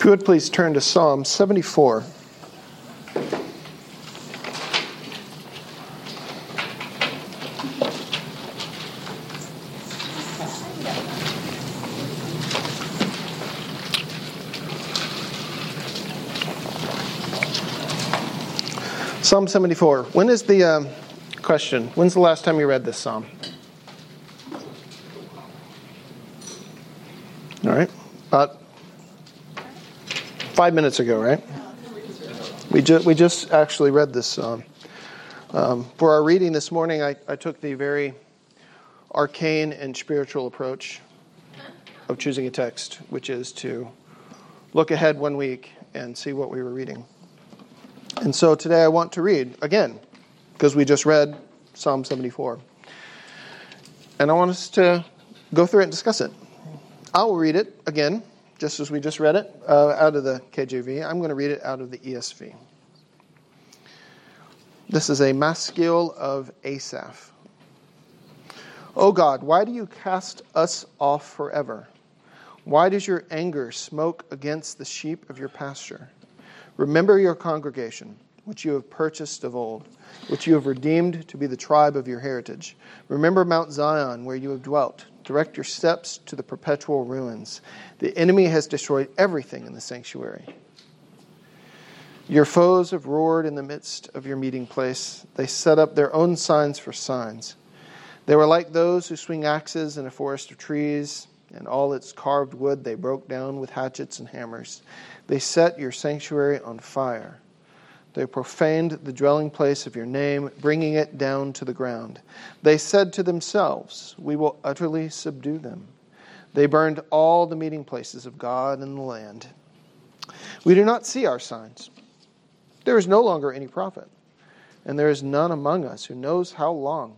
If you would please turn to Psalm 74. Psalm 74. When is the um, question? When's the last time you read this psalm? All right. About five minutes ago, right? We, ju- we just actually read this psalm. Um, for our reading this morning, I, I took the very arcane and spiritual approach of choosing a text, which is to look ahead one week and see what we were reading. And so today I want to read again, because we just read Psalm 74. And I want us to go through it and discuss it. I will read it again, just as we just read it, uh, out of the KJV. I'm going to read it out of the ESV. This is a maskil of Asaph. O God, why do you cast us off forever? Why does your anger smoke against the sheep of your pasture? Remember your congregation, which you have purchased of old, which you have redeemed to be the tribe of your heritage. Remember Mount Zion, where you have dwelt. Direct your steps to the perpetual ruins. The enemy has destroyed everything in the sanctuary. Your foes have roared in the midst of your meeting place. They set up their own signs for signs. They were like those who swing axes in a forest of trees, and all its carved wood they broke down with hatchets and hammers. They set your sanctuary on fire. They profaned the dwelling place of your name, bringing it down to the ground. They said to themselves, We will utterly subdue them. They burned all the meeting places of God in the land. We do not see our signs. There is no longer any prophet, and there is none among us who knows how long.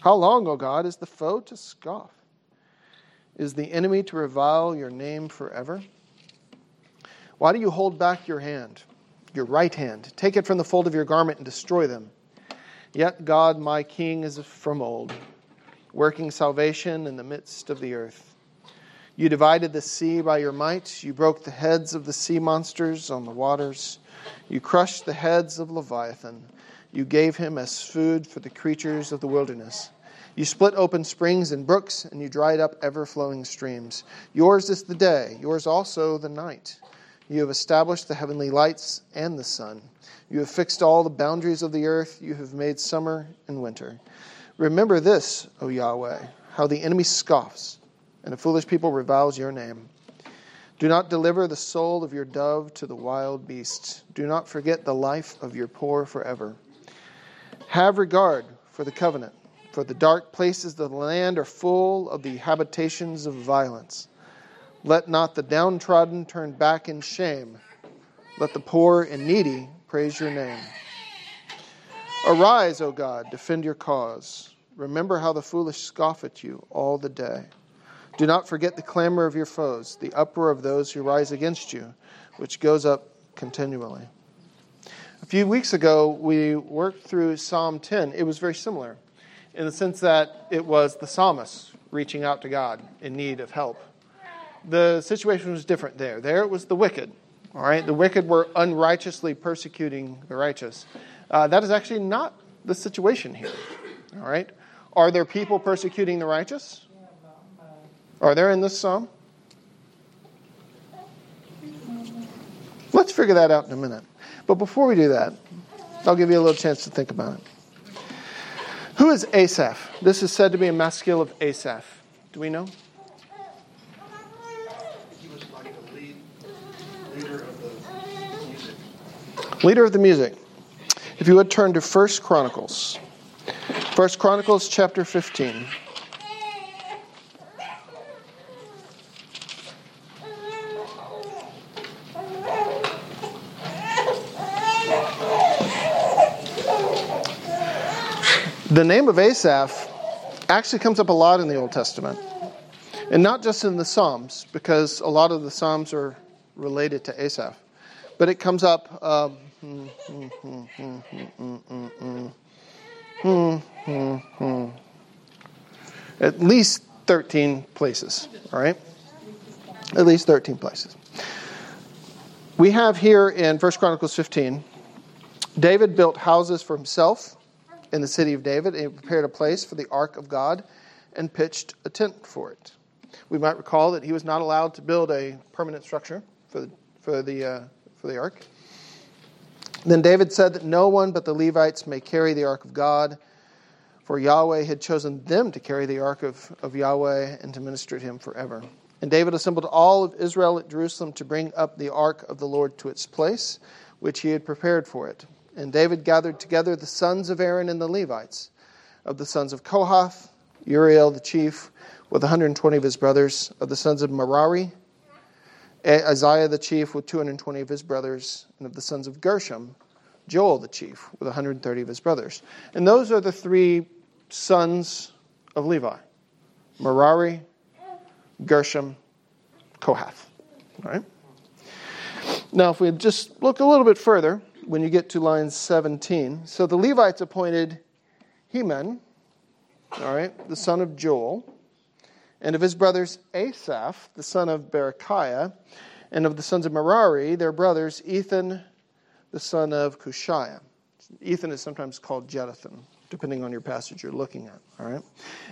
How long, O God, is the foe to scoff? Is the enemy to revile your name forever? Why do you hold back your hand, your right hand? Take it from the fold of your garment and destroy them. Yet God, my King, is from old, working salvation in the midst of the earth. You divided the sea by your might. You broke the heads of the sea monsters on the waters. You crushed the heads of Leviathan. You gave him as food for the creatures of the wilderness. You split open springs and brooks, and you dried up ever flowing streams. Yours is the day, yours also the night. You have established the heavenly lights and the sun. You have fixed all the boundaries of the earth. You have made summer and winter. Remember this, O Yahweh, how the enemy scoffs and a foolish people reviles your name. Do not deliver the soul of your dove to the wild beasts. Do not forget the life of your poor forever. Have regard for the covenant, for the dark places of the land are full of the habitations of violence. Let not the downtrodden turn back in shame. Let the poor and needy praise your name. Arise, O God, defend your cause. Remember how the foolish scoff at you all the day. Do not forget the clamor of your foes, the uproar of those who rise against you, which goes up continually. A few weeks ago, we worked through Psalm 10. It was very similar in the sense that it was the psalmist reaching out to God in need of help the situation was different there. There it was the wicked. All right, the wicked were unrighteously persecuting the righteous. Uh, that is actually not the situation here. All right, are there people persecuting the righteous? Are there in this psalm? Let's figure that out in a minute. But before we do that, I'll give you a little chance to think about it. Who is Asaph? This is said to be a maskil of Asaph. Do we know? Leader of the music. If you would turn to First Chronicles. First Chronicles chapter 15. The name of Asaph actually comes up a lot in the Old Testament. And not just in the Psalms, because a lot of the Psalms are related to Asaph. But it comes up um, Mm-hmm. Mm-hmm. Mm-hmm. at least 13 places, all right? At least 13 places. We have here in 1 Chronicles 15, David built houses for himself in the city of David and he prepared a place for the ark of God and pitched a tent for it. We might recall that he was not allowed to build a permanent structure for the, for the, uh, for the ark. Then David said that no one but the Levites may carry the ark of God, for Yahweh had chosen them to carry the ark of, of Yahweh and to minister to him forever. And David assembled all of Israel at Jerusalem to bring up the ark of the Lord to its place, which he had prepared for it. And David gathered together the sons of Aaron and the Levites. Of the sons of Kohath, Uriel the chief, with 120 of his brothers. Of the sons of Merari, Asaiah the chief, with 220 of his brothers. And of the sons of Gershom, Joel the chief, with 130 of his brothers. And those are the three sons of Levi Merari, Gershom, Kohath. All right? Now, if we just look a little bit further, when you get to line 17, so the Levites appointed Heman, all right, the son of Joel, and of his brothers Asaph, the son of Berechiah, and of the sons of Merari, their brothers Ethan, the son of Kushaiah. Ethan is sometimes called Jeduthun depending on your passage you're looking at. All right,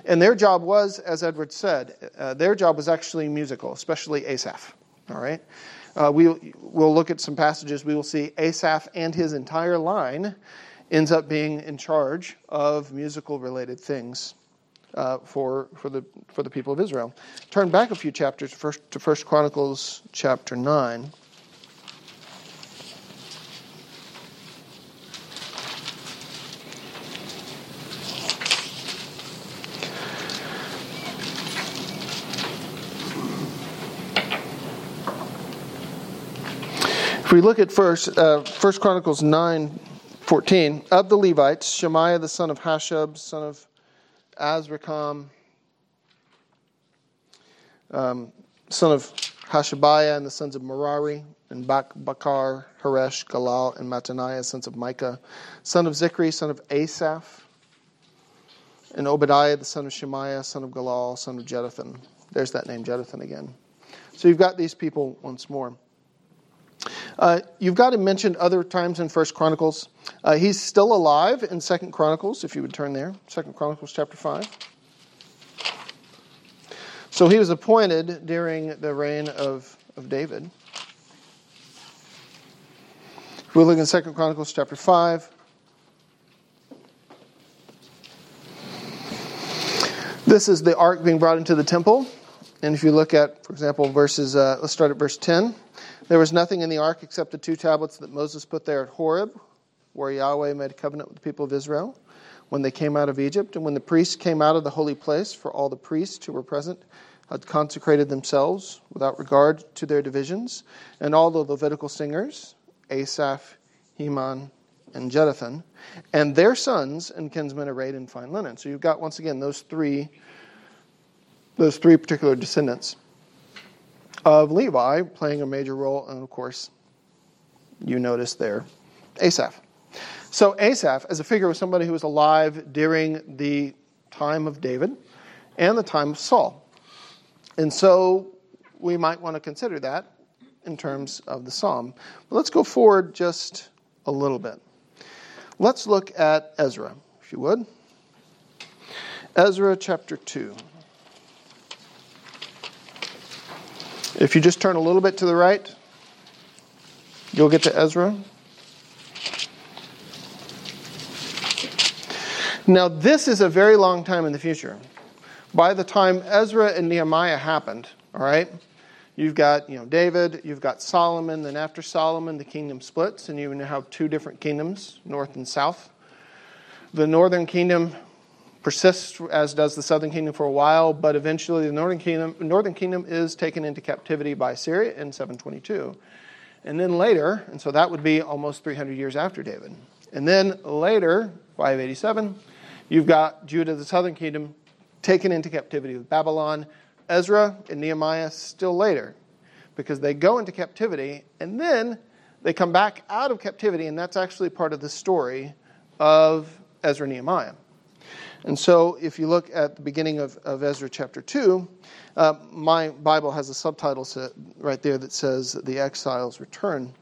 and their job was, as Edward said, uh, their job was actually musical, especially Asaph. All right, uh, we will look at some passages. We will see Asaph and his entire line ends up being in charge of musical related things. Uh, for for the for the people of Israel. Turn back a few chapters first to First Chronicles chapter nine. If we look at first, uh, First Chronicles 9 14, of the Levites, Shemaiah the son of Hashub, son of Azrikam, um, son of Hashabiah, and the sons of Merari, and Bak- Bakar, Heresh, Galal, and Mattaniah, sons of Micah, son of Zichri, son of Asaph, and Obadiah, the son of Shemaiah, son of Galal, son of Jeduthun. There's that name, Jeduthun, again. So you've got these people once more. Uh, you've got him mentioned other times in First Chronicles. Uh, he's still alive in Second Chronicles, if you would turn there. Second Chronicles chapter five. So he was appointed during the reign of, of David. We look in Second Chronicles chapter five. This is the ark being brought into the temple. And if you look at, for example, verses, uh, let's start at verse 10. There was nothing in the ark except the two tablets that Moses put there at Horeb, where Yahweh made a covenant with the people of Israel when they came out of Egypt. And when the priests came out of the holy place, for all the priests who were present had consecrated themselves without regard to their divisions, and all the Levitical singers, Asaph, Heman, and Jeduthun, and their sons and kinsmen arrayed in fine linen. So you've got once again those three, those three particular descendants of Levi playing a major role, and of course, you notice there Asaph. So, Asaph, as a figure, was somebody who was alive during the time of David and the time of Saul. And so, we might want to consider that in terms of the psalm. But let's go forward just a little bit. Let's look at Ezra, if you would. Ezra chapter 2. If you just turn a little bit to the right, you'll get to Ezra. Now, this is a very long time in the future. By the time Ezra and Nehemiah happened, all right, you've got you know David, you've got Solomon. Then after Solomon, the kingdom splits, and you now have two different kingdoms, north and south. The northern kingdom persists, as does the southern kingdom, for a while, but eventually the northern kingdom, northern kingdom is taken into captivity by Syria in 722. And then later, and so that would be almost 300 years after David. And then later, 587, you've got Judah, the southern kingdom, taken into captivity with Babylon. Ezra and Nehemiah still later, because they go into captivity and then they come back out of captivity, and that's actually part of the story of Ezra Nehemiah. And so, if you look at the beginning of, of Ezra chapter 2, uh, my Bible has a subtitle right there that says, The Exiles Return.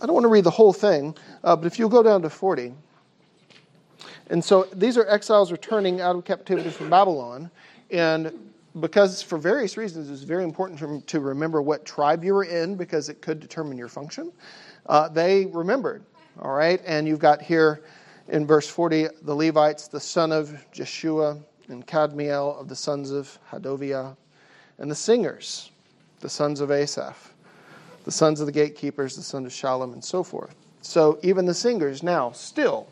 I don't want to read the whole thing, uh, but if you go down to 40, and so these are exiles returning out of captivity from Babylon, and because for various reasons it's very important to remember what tribe you were in because it could determine your function. Uh, they remembered, all right, and you've got here in verse 40, the Levites, the son of Jeshua, and Kadmiel of the sons of Hodaviah, and the singers, the sons of Asaph, the sons of the gatekeepers, the son of Shallum, and so forth. So even the singers now, still,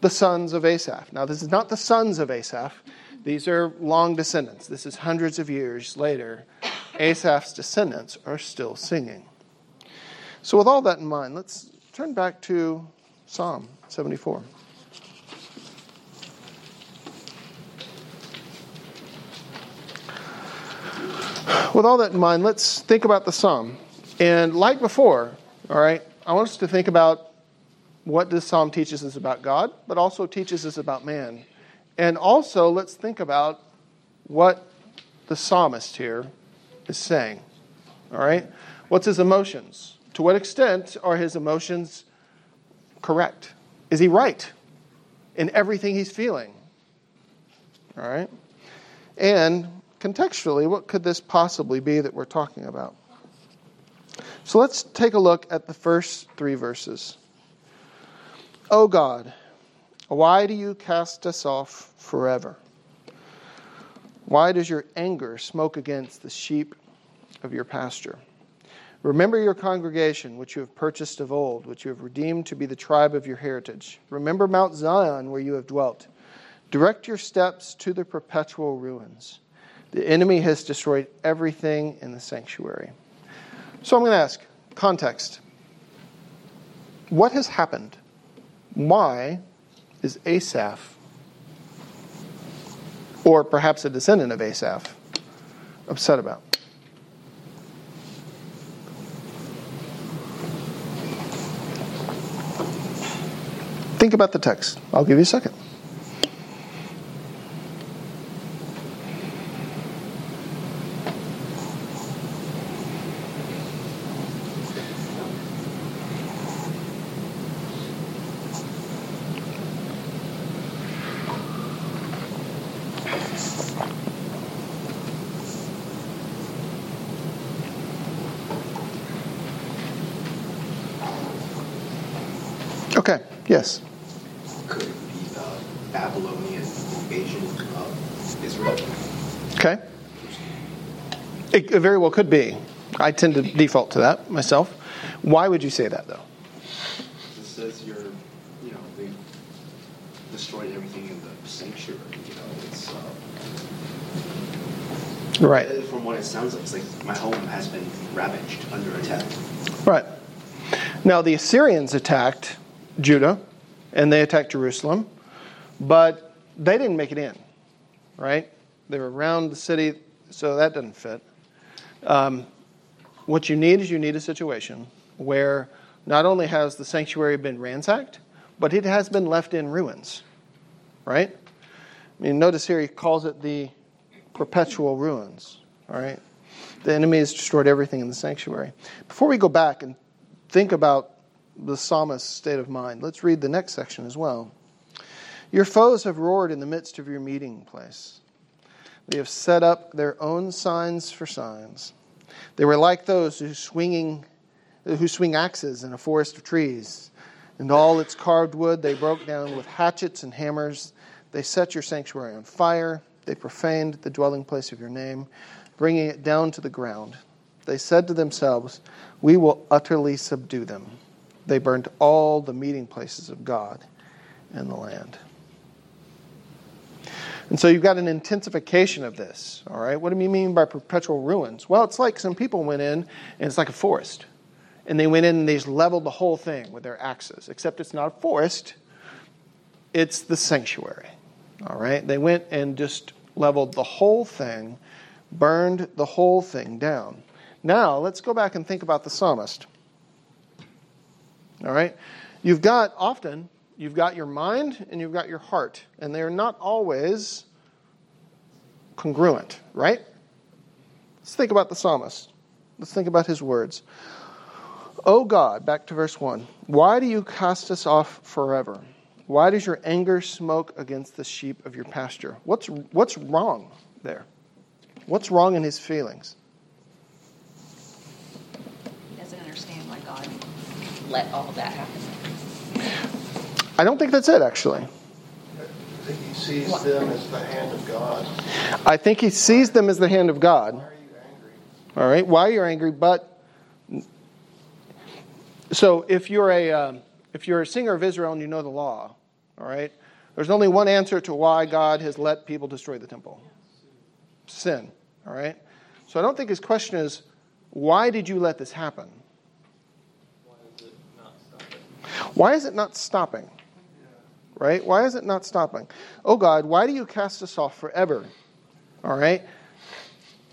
the sons of Asaph. Now, this is not the sons of Asaph, these are long descendants. This is hundreds of years later. Asaph's descendants are still singing. So, with all that in mind, let's turn back to Psalm 74. With all that in mind, let's think about the psalm. And like before, all right, I want us to think about what this psalm teaches us about God, but also teaches us about man. And also, let's think about what the psalmist here is saying. All right? What's his emotions? To what extent are his emotions correct? Is he right in everything he's feeling? All right? And contextually, what could this possibly be that we're talking about? So let's take a look at the first three verses. O God, why do you cast us off forever? Why does your anger smoke against the sheep of your pasture? Remember your congregation, which you have purchased of old, which you have redeemed to be the tribe of your heritage. Remember Mount Zion, where you have dwelt. Direct your steps to the perpetual ruins. The enemy has destroyed everything in the sanctuary. So I'm going to ask context. What has happened? Why is Asaph, or perhaps a descendant of Asaph, upset about? Think about the text. I'll give you a second. Okay, yes. Could it be the Babylonian invasion of Israel? Okay. It, very well could be. I tend to default to that myself. Why would you say that, though? It says you're, you know, they destroyed everything in the sanctuary. You know, it's uh, Right. from what it sounds like, it's like my home has been ravaged under attack. Right. Now, the Assyrians attacked Judah and they attacked Jerusalem, but they didn't make it in, right? They were around the city, so that doesn't fit. Um, what you need is you need a situation where not only has the sanctuary been ransacked, but it has been left in ruins, right? I mean, notice here he calls it the perpetual ruins, all right? The enemy has destroyed everything in the sanctuary. Before we go back and think about the psalmist's state of mind. Let's read the next section as well. Your foes have roared in the midst of your meeting place. They have set up their own signs for signs. They were like those who swinging who swing axes in a forest of trees. And all its carved wood they broke down with hatchets and hammers. They set your sanctuary on fire. They profaned the dwelling place of your name, bringing it down to the ground. They said to themselves, We will utterly subdue them. They burned all the meeting places of God in the land. And so you've got an intensification of this, all right? What do you mean by perpetual ruins? Well, it's like some people went in and it's like a forest. And they went in and they just leveled the whole thing with their axes, except it's not a forest, it's the sanctuary, all right? They went and just leveled the whole thing, burned the whole thing down. Now, let's go back and think about the psalmist. All right? You've got often you've got your mind and you've got your heart, and they're not always congruent, right? Let's think about the psalmist. Let's think about his words. Oh God, back to verse 1. Why do you cast us off forever? Why does your anger smoke against the sheep of your pasture? What's, what's wrong there? What's wrong in his feelings? He doesn't understand why God let all of that happen. I don't think that's it, actually. I think he sees them as the hand of God. I think he sees them as the hand of God. Why are you angry? All right, why you're angry, but so if you're a um, if you're a singer of Israel and you know the law, all right, there's only one answer to why God has let people destroy the temple: sin. All right, so I don't think his question is why did you let this happen? Why is it not stopping? Right? Why is it not stopping? Oh God, why do you cast us off forever? All right?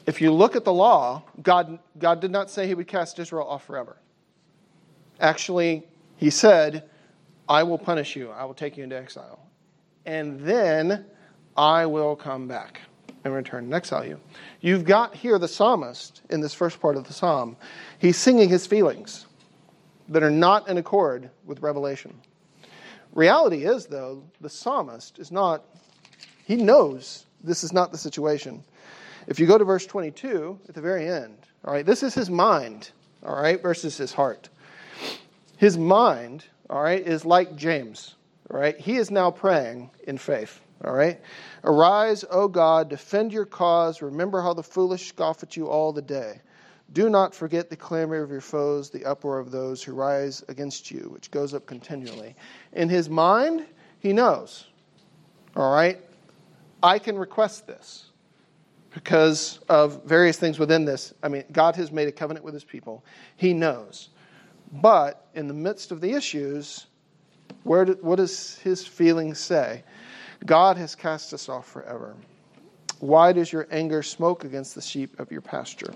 If you look at the law, God, God did not say he would cast Israel off forever. Actually, he said, I will punish you, I will take you into exile. And then I will come back and return and exile you. You've got here the psalmist in this first part of the psalm. He's singing his feelings that are not in accord with revelation. Reality is, though, the psalmist is not, he knows this is not the situation. If you go to verse 22 at the very end, all right, this is his mind, all right, versus his heart. His mind, all right, is like James, all right? He is now praying in faith, all right? Arise, O God, defend your cause. Remember how the foolish scoff at you all the day. Do not forget the clamor of your foes, the uproar of those who rise against you, which goes up continually. In his mind, he knows, all right, I can request this because of various things within this. I mean, God has made a covenant with his people. He knows. But in the midst of the issues, where do, what does his feelings say? God has cast us off forever. Why does your anger smoke against the sheep of your pasture?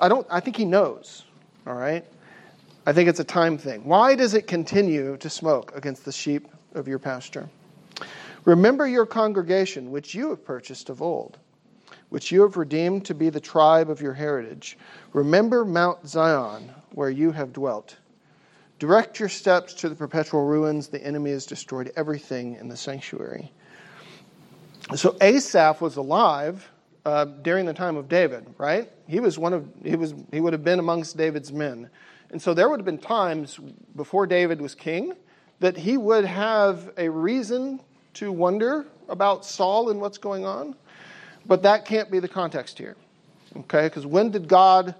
I don't I think he knows, all right? I think it's a time thing. Why does it continue to smoke against the sheep of your pasture? Remember your congregation which you have purchased of old which you have redeemed to be the tribe of your heritage. Remember Mount Zion, where you have dwelt. Direct your steps to the perpetual ruins. The enemy has destroyed everything in the sanctuary. So Asaph was alive uh, during the time of David, right? He was one of he was he would have been amongst David's men, and so there would have been times before David was king that he would have a reason to wonder about Saul and what's going on. But that can't be the context here. Okay? Because when did God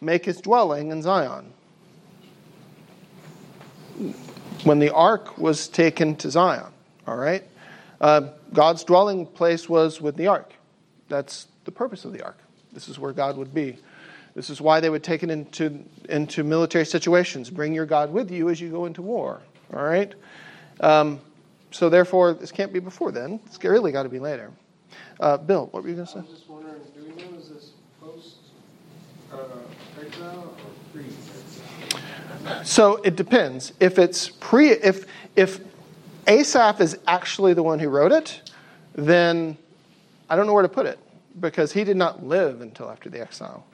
make his dwelling in Zion? When the ark was taken to Zion. All right? Uh, God's dwelling place was with the ark. That's the purpose of the ark. This is where God would be. This is why they would take it into, into military situations. Bring your God with you as you go into war. All right? Um, so, therefore, this can't be before then. It's really got to be later. Uh, Bill, what were you going to say? I'm just wondering, do we know is this post uh, exile or pre exile? So it depends. If it's pre, if if Asaph is actually the one who wrote it, then I don't know where to put it because he did not live until after the exile.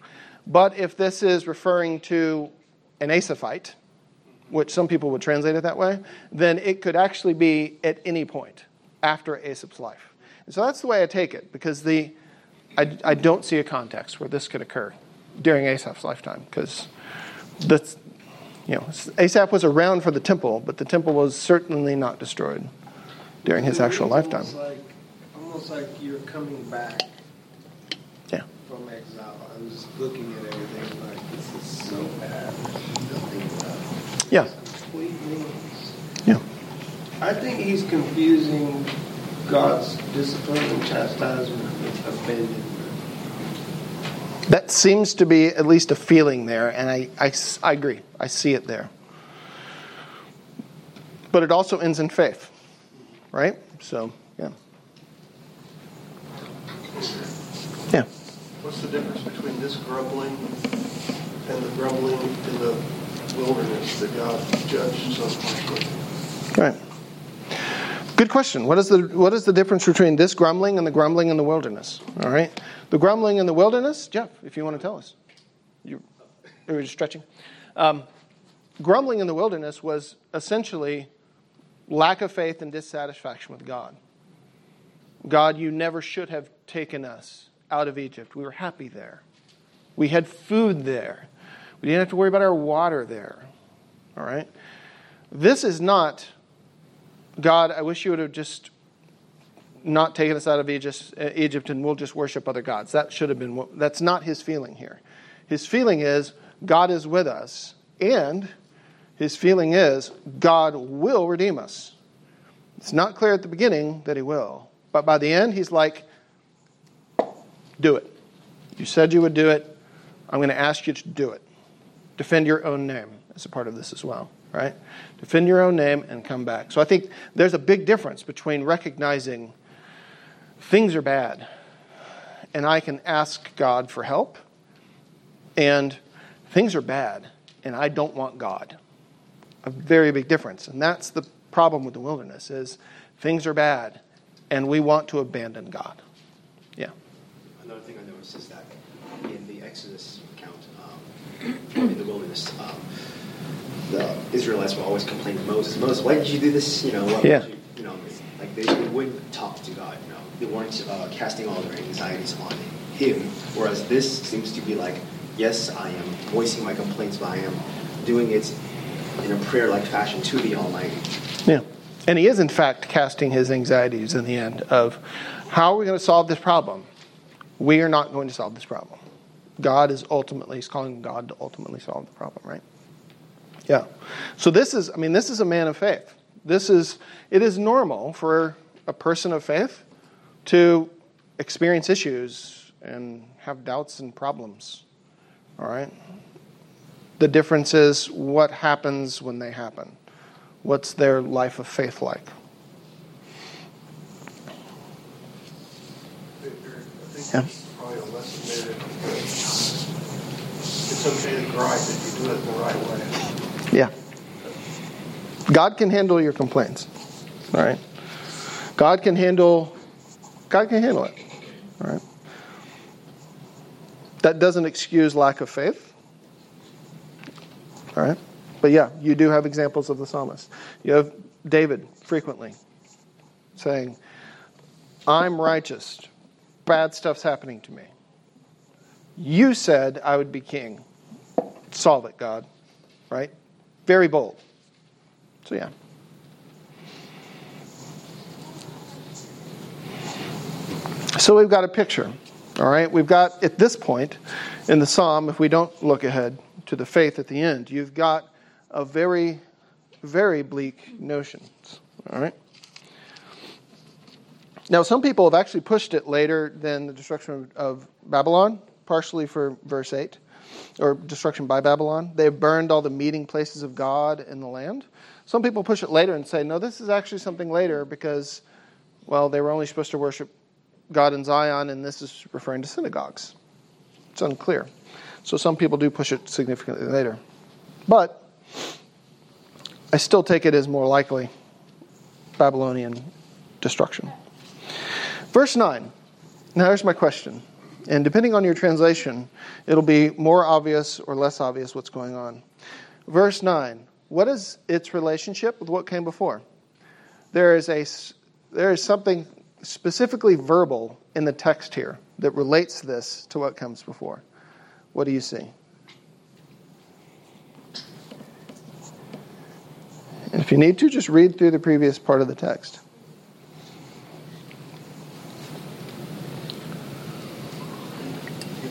But if this is referring to an Asaphite, which some people would translate it that way, then it could actually be at any point after Asaph's life. And so that's the way I take it, because the, I, I don't see a context where this could occur during Asaph's lifetime, because that's, you know, Asaph was around for the temple, but the temple was certainly not destroyed during his actual lifetime. Like, almost like you're coming back Yeah. from exile. I was looking at everything like this is so bad. Yeah. Yeah. I think he's confusing God's discipline and chastisement with abandonment. That seems to be at least a feeling there, and I, I, I agree. I see it there. But it also ends in faith, right? So, yeah. Yeah. What's the difference between this grumbling and the grumbling in the wilderness that God judged so harshly? Right. Good question. What is the what is the difference between this grumbling and the grumbling in the wilderness? All right. The grumbling in the wilderness, Jeff, if you want to tell us, you, you were just stretching. Um, grumbling in the wilderness was essentially lack of faith and dissatisfaction with God. God, you never should have taken us out of Egypt. We were happy there. We had food there. We didn't have to worry about our water there. All right? This is not, God, I wish you would have just not taken us out of Egypt, and we'll just worship other gods. That should have been, that's not his feeling here. His feeling is God is with us, and his feeling is God will redeem us. It's not clear at the beginning that he will, but by the end, he's like, do it. You said you would do it. I'm going to ask you to do it. Defend your own name as a part of this as well, right? Defend your own name and come back. So I think there's a big difference between recognizing things are bad and I can ask God for help, and things are bad and I don't want God. A very big difference. And that's the problem with the wilderness is things are bad and we want to abandon God. Another thing I noticed is that in the Exodus account, um, in the wilderness, um, the Israelites will always complain to Moses, Moses, why did you do this? You know, what yeah. You, you, know, like they, they, wouldn't talk to God. You know, they weren't uh, casting all their anxieties on Him. Whereas this seems to be like, yes, I am voicing my complaints, but I am doing it in a prayer-like fashion to the Almighty. Yeah, and He is in fact casting His anxieties in the end of how are we going to solve this problem. We are not going to solve this problem. God is ultimately, He's calling God to ultimately solve the problem, right? Yeah. So this is, I mean, this is a man of faith. This is, it is normal for a person of faith to experience issues and have doubts and problems. All right? The difference is what happens when they happen. What's their life of faith like? Yeah. Probably a lesson there. It's okay to gripe if you do it the right way. Yeah. God can handle your complaints. All right. God can handle God can handle it. All right. That doesn't excuse lack of faith. All right. But yeah, you do have examples of the psalmist. You have David frequently saying, I'm righteous. Bad stuff's happening to me. You said I would be king. Solve it, God. Right? Very bold. So, yeah. So, we've got a picture. All right? We've got, at this point in the psalm, if we don't look ahead to the faith at the end, you've got a very, very bleak notions. All right? Now, some people have actually pushed it later than the destruction of Babylon, partially for verse 8 or destruction by Babylon. They have burned all the meeting places of God in the land. Some people push it later and say, no, this is actually something later because, well, they were only supposed to worship God in Zion, and this is referring to synagogues. It's unclear. So some people do push it significantly later. But I still take it as more likely Babylonian destruction. Verse 9. Now, here's my question and depending on your translation, it'll be more obvious or less obvious what's going on. Verse 9 What is its relationship with what came before? There is, a, there is something specifically verbal in the text here that relates this to what comes before. What do you see? And if you need to, just read through the previous part of the text.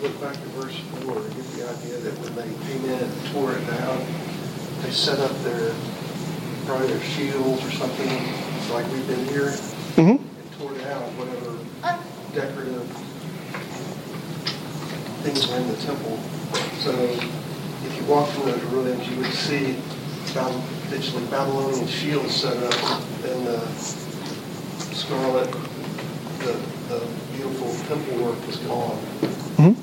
look back to verse 4, you get the idea that when they came in and tore it down, they set up their, probably their shields or something like we've been here, mm-hmm. and tore down whatever decorative things were in the temple. So if you walk through those ruins, you would see literally Babylonian shields set up and the scarlet, the, the beautiful temple work was gone. Mm-hmm.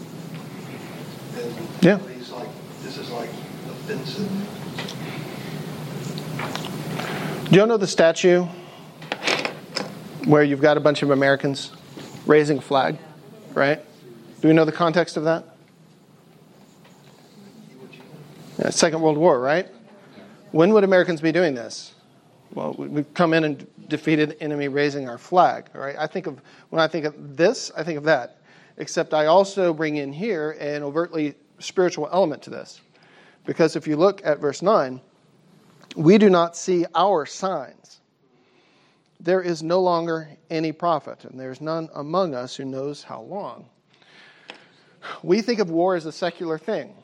Yeah. He's like, this is like offensive. Do you know the statue where you've got a bunch of Americans raising a flag, right? Do we know the context of that? Yeah, Second World War, right? When would Americans be doing this? Well, we- come in and defeated enemy raising our flag, right? I think of when I think of this, I think of that. Except I also bring in here an overtly spiritual element to this. Because if you look at verse 9, we do not see our signs. There is no longer any prophet, and there is none among us who knows how long. We think of war as a secular thing.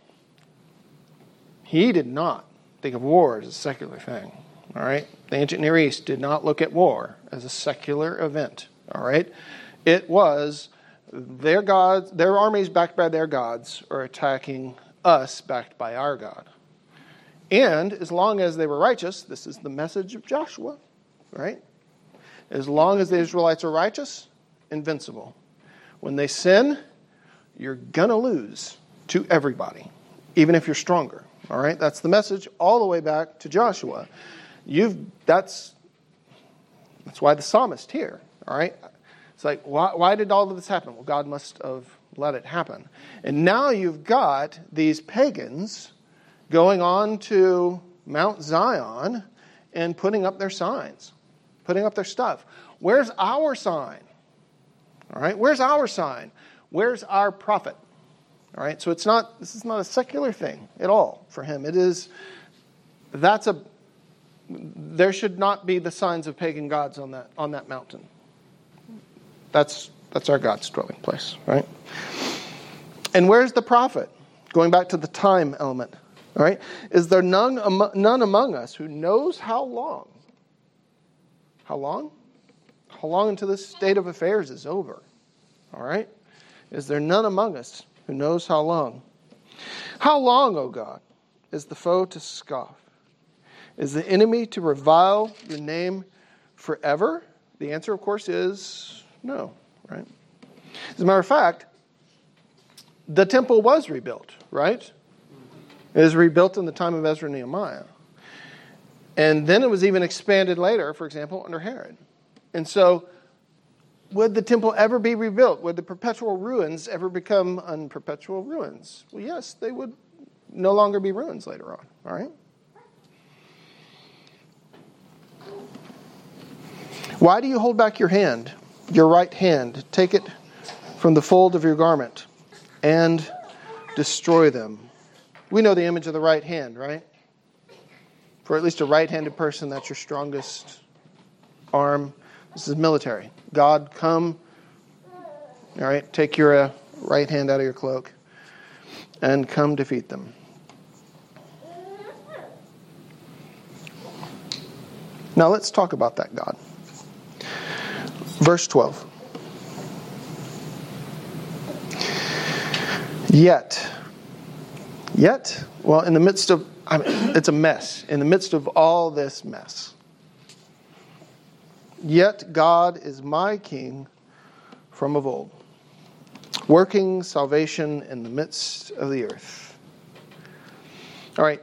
He did not think of war as a secular thing. All right? The ancient Near East did not look at war as a secular event. All right? It was their gods, their armies backed by their gods are attacking us backed by our God. And as long as they were righteous, this is the message of Joshua, right? As long as the Israelites are righteous, invincible. When they sin, you're going to lose to everybody, even if you're stronger. All right? That's the message all the way back to Joshua. You've that's that's why the psalmist here, all right? It's like why, why did all of this happen? Well, God must have let it happen. And now you've got these pagans going on to Mount Zion and putting up their signs, putting up their stuff. Where's our sign? All right, where's our sign? Where's our prophet? All right, so it's not this is not a secular thing at all for him. It is that's a there should not be the signs of pagan gods on that on that mountain. That's that's our God's dwelling place, right? And where's the prophet? Going back to the time element, all right? Is there none, none among us who knows how long? How long? How long until this state of affairs is over? All right? Is there none among us who knows how long? How long, O God, is the foe to scoff? Is the enemy to revile your name forever? The answer, of course, is no, right? As a matter of fact, the temple was rebuilt, right? It was rebuilt in the time of Ezra and Nehemiah. And then it was even expanded later, for example, under Herod. And so, would the temple ever be rebuilt? Would the perpetual ruins ever become unperpetual ruins? Well, yes, they would no longer be ruins later on, all right? Why do you hold back your hand, your right hand? Take it from the fold of your garment and destroy them. We know the image of the right hand, right? For at least a right handed person, that's your strongest arm. This is military. God, come. All right, take your uh, right hand out of your cloak and come defeat them. Now let's talk about that God. Verse 12. Yet, yet, well, in the midst of, I mean, it's a mess. In the midst of all this mess, yet God is my king from of old, working salvation in the midst of the earth. All right,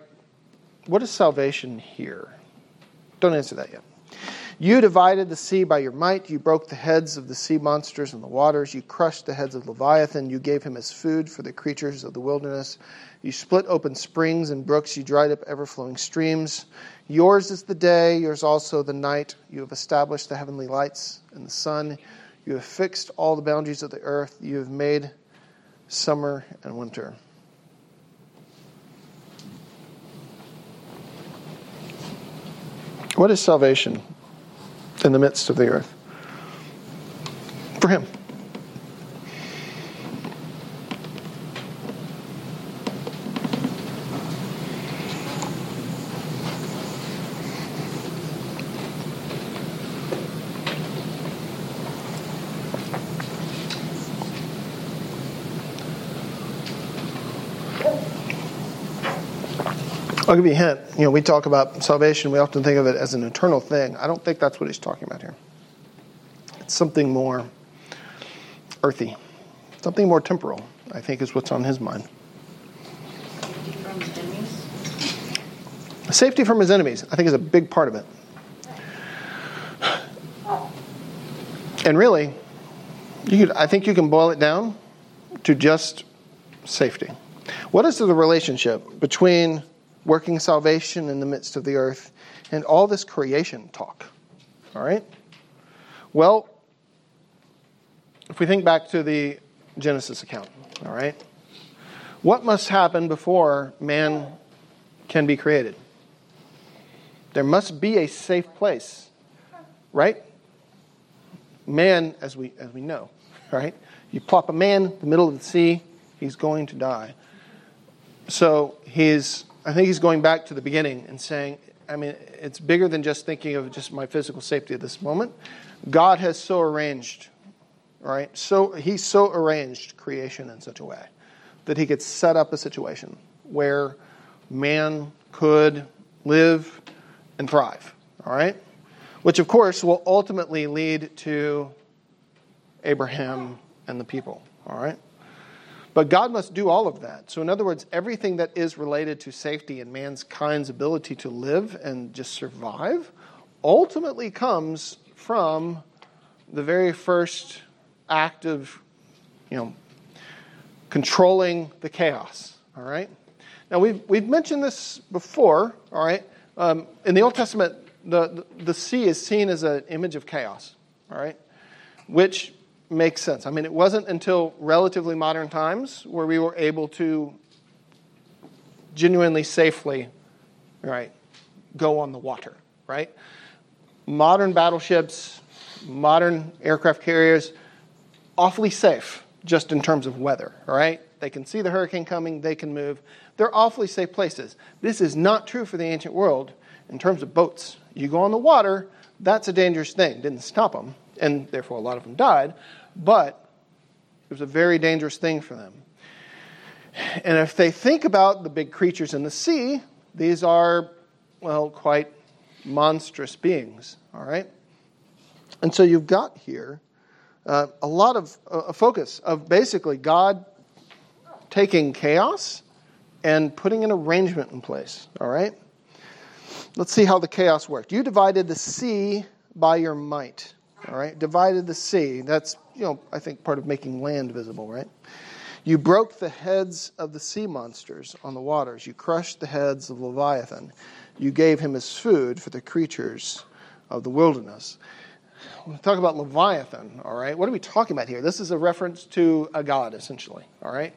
what is salvation here? Don't answer that yet. You divided the sea by your might. You broke the heads of the sea monsters in the waters. You crushed the heads of Leviathan. You gave him as food for the creatures of the wilderness. You split open springs and brooks. You dried up ever flowing streams. Yours is the day, yours also the night. You have established the heavenly lights and the sun. You have fixed all the boundaries of the earth. You have made summer and winter. What is salvation? In the midst of the earth. For him. give you a hint. You know, we talk about salvation, we often think of it as an eternal thing. I don't think that's what he's talking about here. It's something more earthy, something more temporal, I think is what's on his mind. Safety from his enemies, Safety from his enemies I think, is a big part of it. And really, could, I think you can boil it down to just safety. What is the relationship between working salvation in the midst of the earth and all this creation talk? All right? Well, if we think back to the Genesis account, all right? What must happen before man can be created? There must be a safe place, right? Man, as we, as we know, right? You plop a man in the middle of the sea, he's going to die. So he's, I think he's going back to the beginning and saying, I mean, it's bigger than just thinking of just my physical safety at this moment. God has so arranged, right? So he's so arranged creation in such a way that he could set up a situation where man could live and thrive, all right? Which, of course, will ultimately lead to Abraham and the people, all right? But God must do all of that. So, in other words, everything that is related to safety and mankind's ability to live and just survive ultimately comes from the very first act of, you know, controlling the chaos. All right? Now, we've, we've mentioned this before, all right? Um, in the Old Testament, the, the, the sea is seen as an image of chaos, all right? Which makes sense. I mean, it wasn't until relatively modern times where we were able to genuinely safely, right, go on the water, right? Modern battleships, modern aircraft carriers, awfully safe just in terms of weather, all right? They can see the hurricane coming, they can move. They're awfully safe places. This is not true for the ancient world in terms of boats. You go on the water, that's a dangerous thing. Didn't stop them, and therefore a lot of them died, but it was a very dangerous thing for them. And if they think about the big creatures in the sea, these are, well, quite monstrous beings, all right? And so you've got here uh, a lot of uh, a focus of basically God taking chaos and putting an arrangement in place, all right? Let's see how the chaos worked. You divided the sea by your might. All right? Divided the sea. That's, you know, I think part of making land visible, right? You broke the heads of the sea monsters on the waters. You crushed the heads of Leviathan. You gave him as food for the creatures of the wilderness. we talk about Leviathan, all right? What are we talking about here? This is a reference to a god, essentially, all right?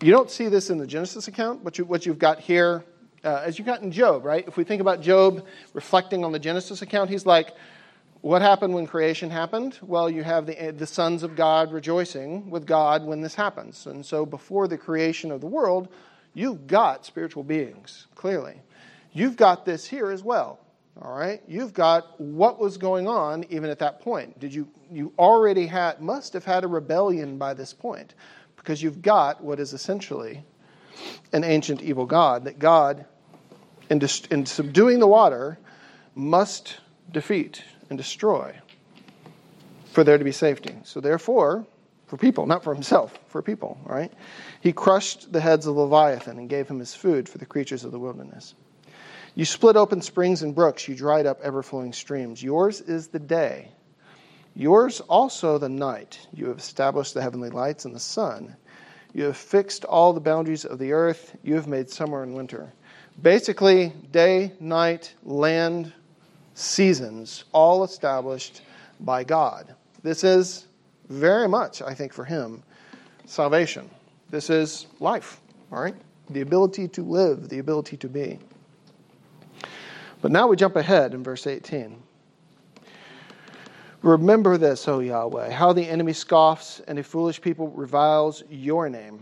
You don't see this in the Genesis account, but you, what you've got here, uh, as you got in Job, right? If we think about Job reflecting on the Genesis account, he's like, what happened when creation happened? Well, you have the, the sons of God rejoicing with God when this happens. And so before the creation of the world, you've got spiritual beings, clearly. You've got this here as well. All right? You've got what was going on even at that point. Did you you already had must have had a rebellion by this point because you've got what is essentially an ancient evil god that God in, in subduing the water must defeat and destroy for there to be safety. So, therefore, for people, not for himself, for people, right? He crushed the heads of Leviathan and gave him his food for the creatures of the wilderness. You split open springs and brooks, you dried up ever flowing streams. Yours is the day, yours also the night. You have established the heavenly lights and the sun. You have fixed all the boundaries of the earth. You have made summer and winter. Basically, day, night, land, seasons, all established by God. This is very much, I think, for him, salvation. This is life, all right? The ability to live, the ability to be. But now we jump ahead in verse 18. Remember this, O Yahweh, how the enemy scoffs and a foolish people reviles your name.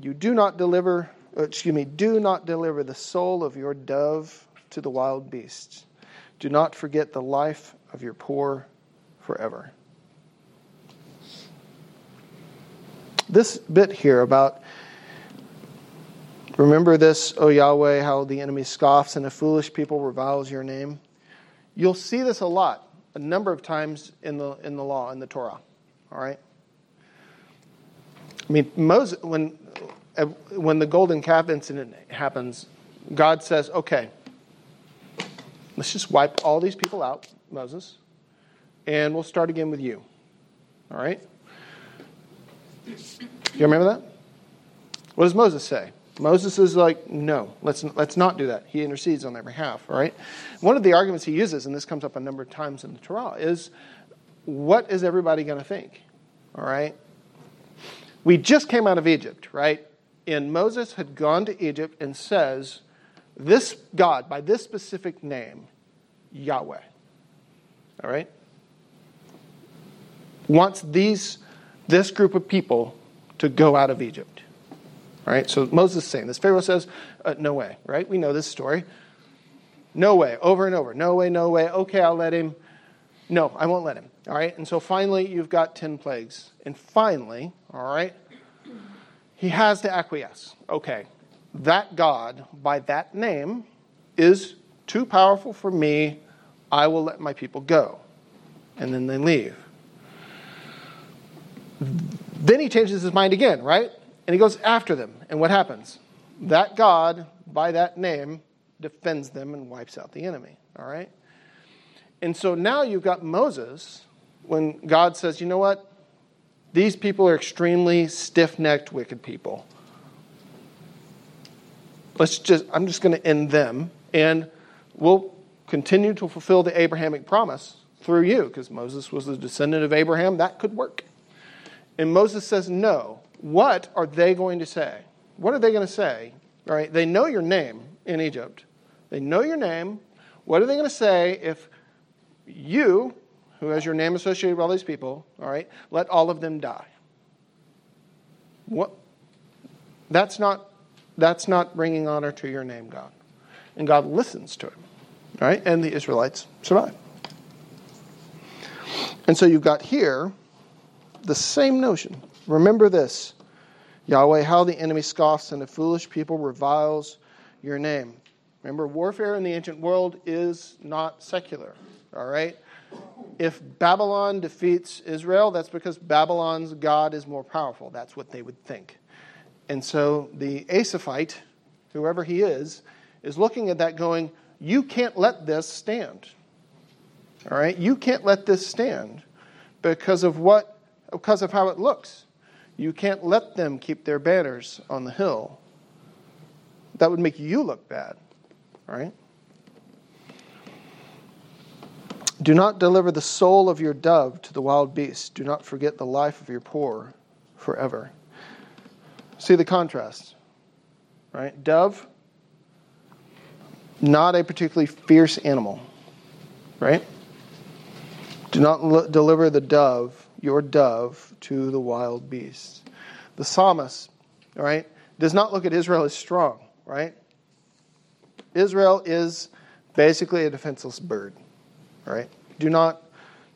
You do not deliver, uh, excuse me, do not deliver the soul of your dove to the wild beasts do not forget the life of your poor forever. This bit here about remember this, O Yahweh, how the enemy scoffs and a foolish people reviles your name. You'll see this a lot, a number of times in the in the law, in the Torah. All right? I mean, Moses, when, when the golden calf incident happens, God says, okay, Let's just wipe all these people out, Moses, and we'll start again with you. All right? You remember that? What does Moses say? Moses is like, no, let's, let's not do that. He intercedes on their behalf, all right? One of the arguments he uses, and this comes up a number of times in the Torah, is what is everybody going to think? All right? We just came out of Egypt, right? And Moses had gone to Egypt and says, This God, by this specific name, Yahweh, all right, wants these, this group of people to go out of Egypt. All right? So Moses is saying this. Pharaoh says, uh, No way, right? We know this story. No way, over and over. No way, no way. Okay, I'll let him. No, I won't let him. All right? And so finally, you've got 10 plagues. And finally, all right, he has to acquiesce. Okay, that God, by that name, is too powerful for me. I will let my people go. And then they leave. Then he changes his mind again, right? And he goes after them. And what happens? That God, by that name, defends them and wipes out the enemy, all right? And so now you've got Moses when God says, you know what? These people are extremely stiff necked, wicked people. Let's just, I'm just going to end them, and we'll continue to fulfill the Abrahamic promise through you, because Moses was the descendant of Abraham. That could work. And Moses says, no. What are they going to say? What are they going to say? All right, they know your name in Egypt. They know your name. What are they going to say if you, who has your name associated with all these people, all right, let all of them die? What? That's not, that's not bringing honor to your name, God. And God listens to it, right? And the Israelites survive. And so you've got here the same notion. Remember this Yahweh, how the enemy scoffs and the foolish people reviles your name. Remember, warfare in the ancient world is not secular, all right? If Babylon defeats Israel, that's because Babylon's God is more powerful. That's what they would think. And so the Asaphite, whoever he is, is looking at that going, You can't let this stand. All right? You can't let this stand because of what because of how it looks. You can't let them keep their banners on the hill. That would make you look bad, right? Do not deliver the soul of your dove to the wild beasts. Do not forget the life of your poor forever. See the contrast, right? Dove, not a particularly fierce animal, right? Do not l- deliver the dove, your dove, to the wild beasts. The psalmist, all right, does not look at Israel as strong, right? Israel is basically a defenseless bird, right? Do not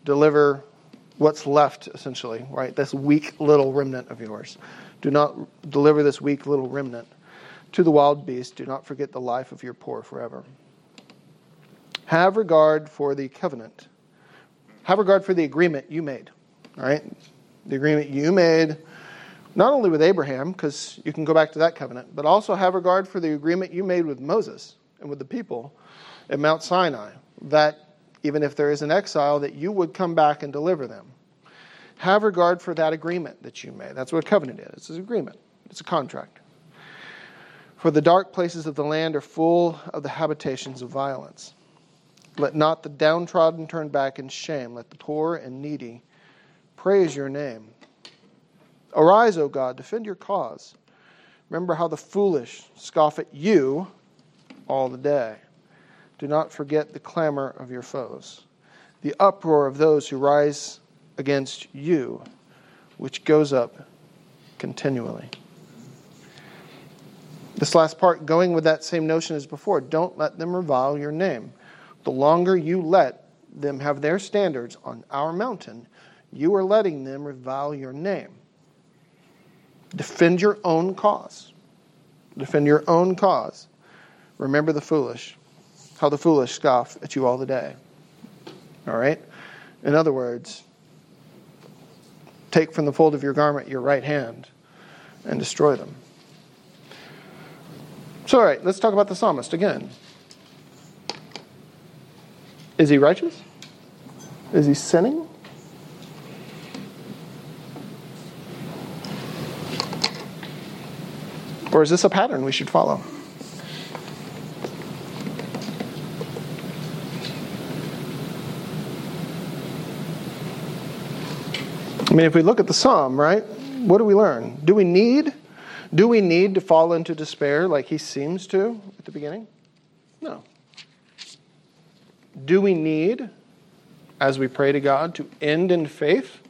deliver what's left, essentially, right? This weak little remnant of yours. Do not deliver this weak little remnant to the wild beast. Do not forget the life of your poor forever. Have regard for the covenant. Have regard for the agreement you made, all right? The agreement you made not only with Abraham, because you can go back to that covenant, but also have regard for the agreement you made with Moses and with the people at Mount Sinai, that even if there is an exile, that you would come back and deliver them. Have regard for that agreement that you made. That's what a covenant is. It's an agreement, it's a contract. For the dark places of the land are full of the habitations of violence. Let not the downtrodden turn back in shame. Let the poor and needy praise your name. Arise, O God, defend your cause. Remember how the foolish scoff at you all the day. Do not forget the clamor of your foes, the uproar of those who rise against you, which goes up continually. This last part, going with that same notion as before, don't let them revile your name. The longer you let them have their standards on our mountain, you are letting them revile your name. Defend your own cause. Defend your own cause. Remember the foolish, how the foolish scoff at you all the day. All right? In other words, take from the fold of your garment your right hand and destroy them. So, all right, let's talk about the psalmist again. Is he righteous? Is he sinning? Or is this a pattern we should follow? I mean, if we look at the psalm, right? What do we learn? Do we need do we need to fall into despair like he seems to at the beginning? No. Do we need as we pray to God to end in faith?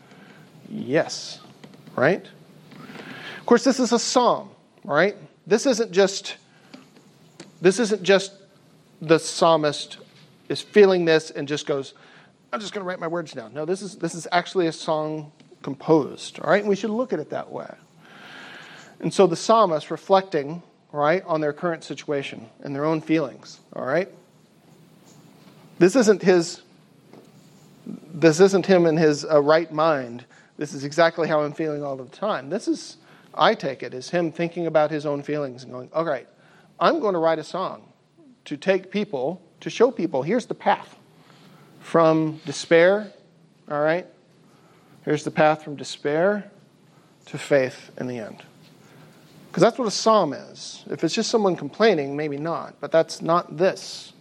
Yes. Right? Of course this is a psalm, right? This isn't just this isn't just the psalmist is feeling this and just goes, I'm just going to write my words down. No, this is this is actually a song composed, all right? And we should look at it that way. And so the psalmist reflecting, right, on their current situation and their own feelings, all right? This isn't his this isn't him in his uh, right mind. This is exactly how I'm feeling all the time. This is I take it, is him thinking about his own feelings and going, "All right, I'm going to write a song to take people, to show people here's the path from despair, all right? Here's the path from despair to faith in the end. Because that's what a psalm is. If it's just someone complaining, maybe not, but that's not this.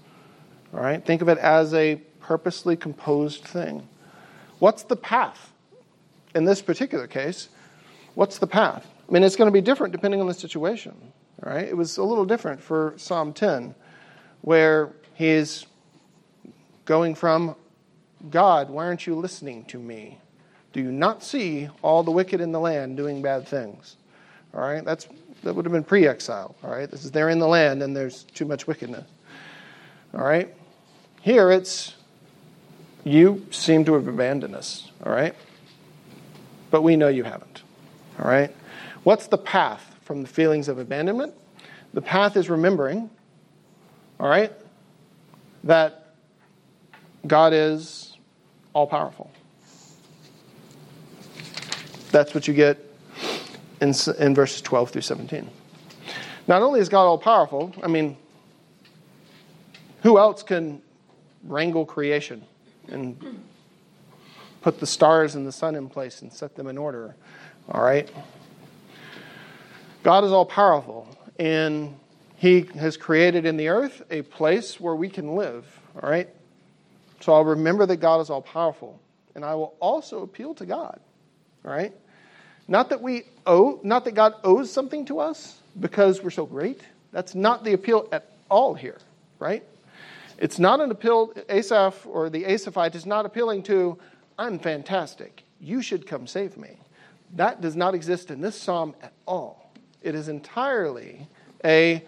All right? Think of it as a purposely composed thing. What's the path? In this particular case, what's the path? I mean, it's going to be different depending on the situation. All right? It was a little different for Psalm 10, where he's going from God, why aren't you listening to me? Do you not see all the wicked in the land doing bad things? All right, that's that would have been pre-exile. All right, this is they're in the land and there's too much wickedness. All right, here it's you seem to have abandoned us. All right, but we know you haven't. All right, what's the path from the feelings of abandonment? The path is remembering. All right, that God is all powerful. That's what you get in, in verses 12 through 17. Not only is God all powerful, I mean, who else can wrangle creation and put the stars and the sun in place and set them in order? All right? God is all powerful, and He has created in the earth a place where we can live. All right? So I'll remember that God is all powerful, and I will also appeal to God. All right? Not that we owe, not that God owes something to us because we're so great. That's not the appeal at all here, right? It's not an appeal, Asaph or the Asaphite is not appealing to, I'm fantastic. You should come save me. That does not exist in this psalm at all. It is entirely a,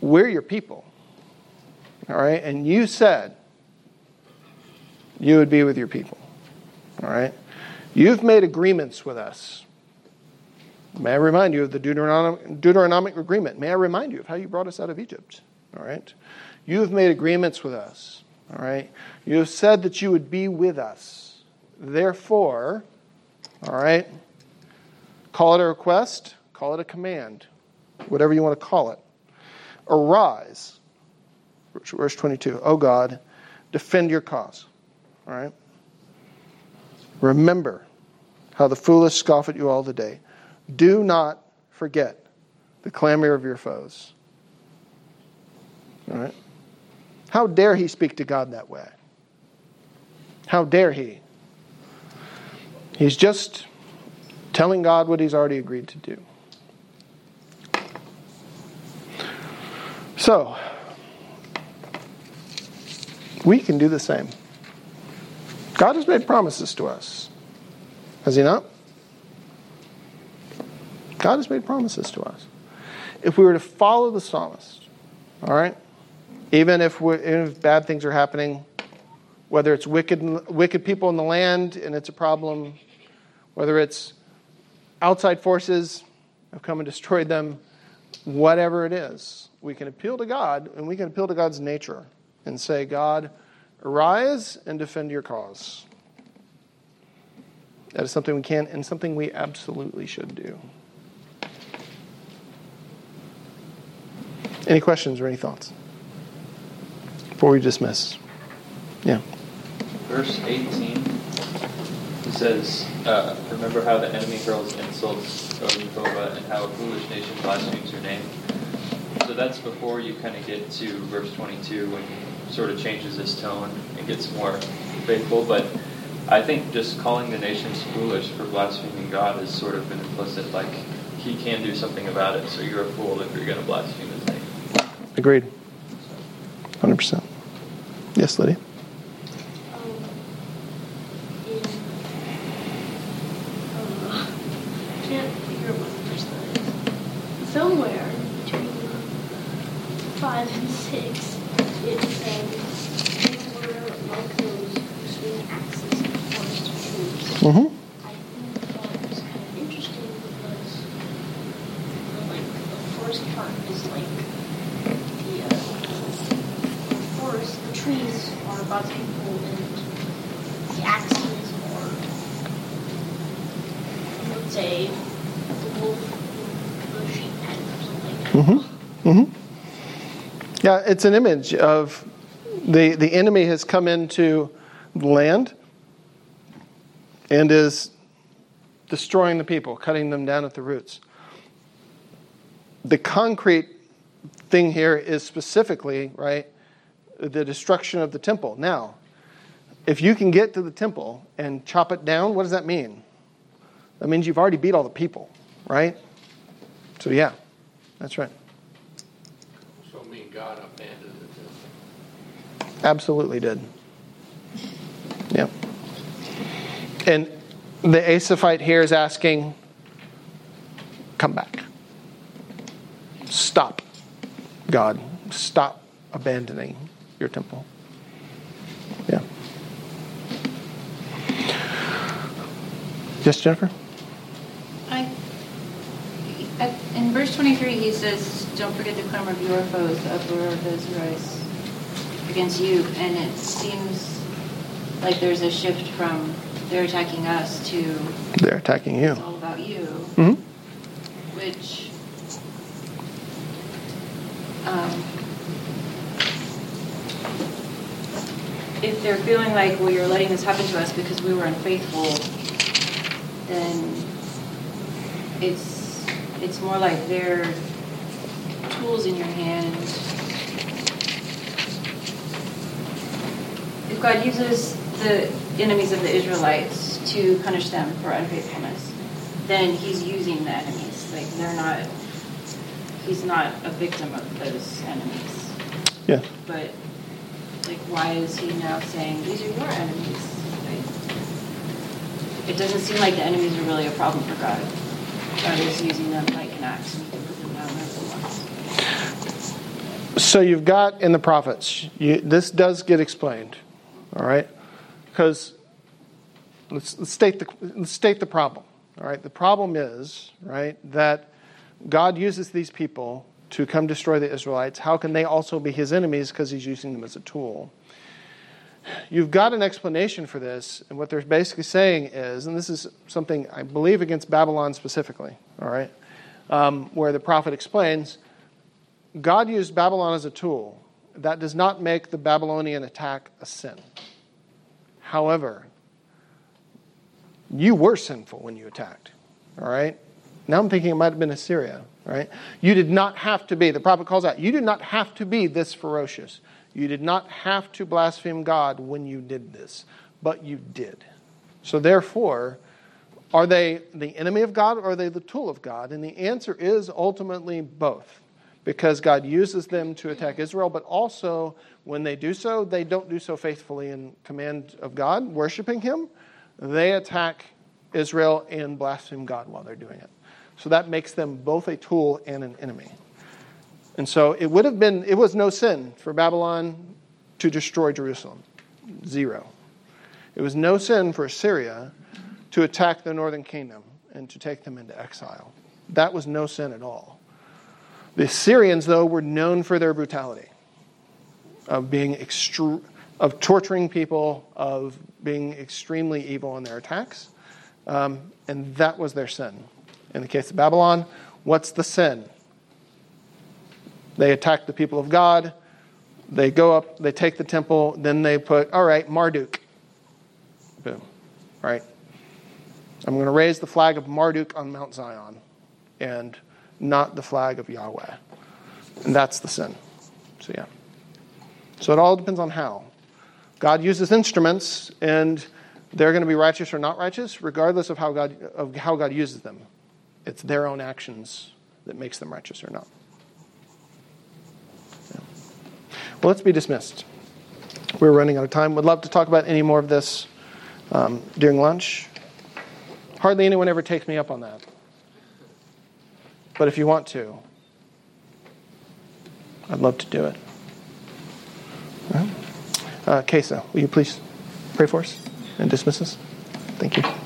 we're your people. All right? And you said you would be with your people. All right? You've made agreements with us. May I remind you of the Deuteronomic, agreement? May I remind you of how you brought us out of Egypt? All right? You have made agreements with us. All right? You have said that you would be with us. Therefore, all right, call it a request, call it a command, whatever you want to call it. Arise, verse 22. Oh God, defend your cause. All right? Remember how the foolish scoff at you all the day. Do not forget the clamor of your foes. All right? How dare he speak to God that way? How dare he? He's just telling God what he's already agreed to do. So, we can do the same. God has made promises to us. Has He not? God has made promises to us. If we were to follow the psalmist, all right, even if, even if bad things are happening, whether it's wicked, wicked people in the land and it's a problem, whether it's outside forces have come and destroyed them, whatever it is, we can appeal to God and we can appeal to God's nature and say, God, Arise and defend your cause. That is something we can and something we absolutely should do. Any questions or any thoughts before we dismiss? Yeah. Verse 18 is says, uh, Remember how the enemy hurls insults over Jehovah and how a foolish nation blasphemes your name. So that's before you kind of get to verse 22 when he sort of changes his tone and gets more faithful. But I think just calling the nations foolish for blaspheming God is sort of an implicit, like, he can do something about it, so you're a fool if you're going to blaspheme his name. Agreed. 100%. Yes, Lydia? Um, in, uh, can't figure out what the first one is. Somewhere between five and six, it says, "You were like those who swing axes and forest trees." Mm-hmm. I think that was kind of interesting because, the, like, the forest part is like the, uh, the forest, the trees are God's people, and the axes are, I would say, the wolf, the sheep pen or something. Mm-hmm. Mm-hmm. It's an image of the the enemy has come into the land and is destroying the people, cutting them down at the roots. The concrete thing here is specifically, right, the destruction of the temple. Now, if you can get to the temple and chop it down, what does that mean? That means you've already beat all the people, right? So, yeah, that's right. God abandoned it. Absolutely did. Yeah. And the Asaphite here is asking, come back. Stop, God. Stop abandoning your temple. Yeah. Yes, Jennifer? I, I- in verse 23, he says, Don't forget the clamor of your foes, the uproar of those who rise against you. And it seems like there's a shift from they're attacking us to They're attacking you. it's all about you, hmm which um, if they're feeling like, well, you're letting this happen to us because we were unfaithful, then it's it's more like they're tools in your hand. If God uses the enemies of the Israelites to punish them for unfaithfulness, then He's using the enemies. Like they're not. He's not a victim of those enemies. Yeah. But like, why is he now saying these are your enemies? Like, it doesn't seem like the enemies are really a problem for God. So you've got in the prophets, you, this does get explained, all right? Because let's, let's, state the, let's state the problem, all right? The problem is, right, that God uses these people to come destroy the Israelites. How can they also be his enemies? Because he's using them as a tool. You've got an explanation for this, and what they're basically saying is, and this is something I believe against Babylon specifically, all right, um, where the prophet explains God used Babylon as a tool. That does not make the Babylonian attack a sin. However, you were sinful when you attacked. All right? Now I'm thinking it might have been Assyria. All right? You did not have to be, the prophet calls out, you did not have to be this ferocious. You did not have to blaspheme God when you did this, but you did. So therefore, are they the enemy of God or are they the tool of God? And the answer is ultimately both. Because God uses them to attack Israel, but also when they do so, they don't do so faithfully in command of God, worshiping Him. They attack Israel and blaspheme God while they're doing it. So that makes them both a tool and an enemy. And so it would have been, it was no sin for Babylon to destroy Jerusalem. Zero. It was no sin for Assyria to attack the northern kingdom and to take them into exile. That was no sin at all. The Assyrians, though, were known for their brutality of being extru- of torturing people, of being extremely evil in their attacks, um, and that was their sin. In the case of Babylon, what's the sin? They attack the people of God. They go up, they take the temple, then they put, all right, Marduk. Boom. Right? I'm going to raise the flag of Marduk on Mount Zion and not the flag of Yahweh. And that's the sin. So, yeah. So it all depends on how. God uses instruments, and they're going to be righteous or not righteous, regardless of how God, of how God uses them. It's their own actions that makes them righteous or not. Yeah. Let's be dismissed. We're running out of time. Would love to talk about any more of this um, during lunch. Hardly anyone ever takes me up on that. But if you want to, I'd love to do it. Uh, Kesa, will you please pray for us and dismiss us? Thank you.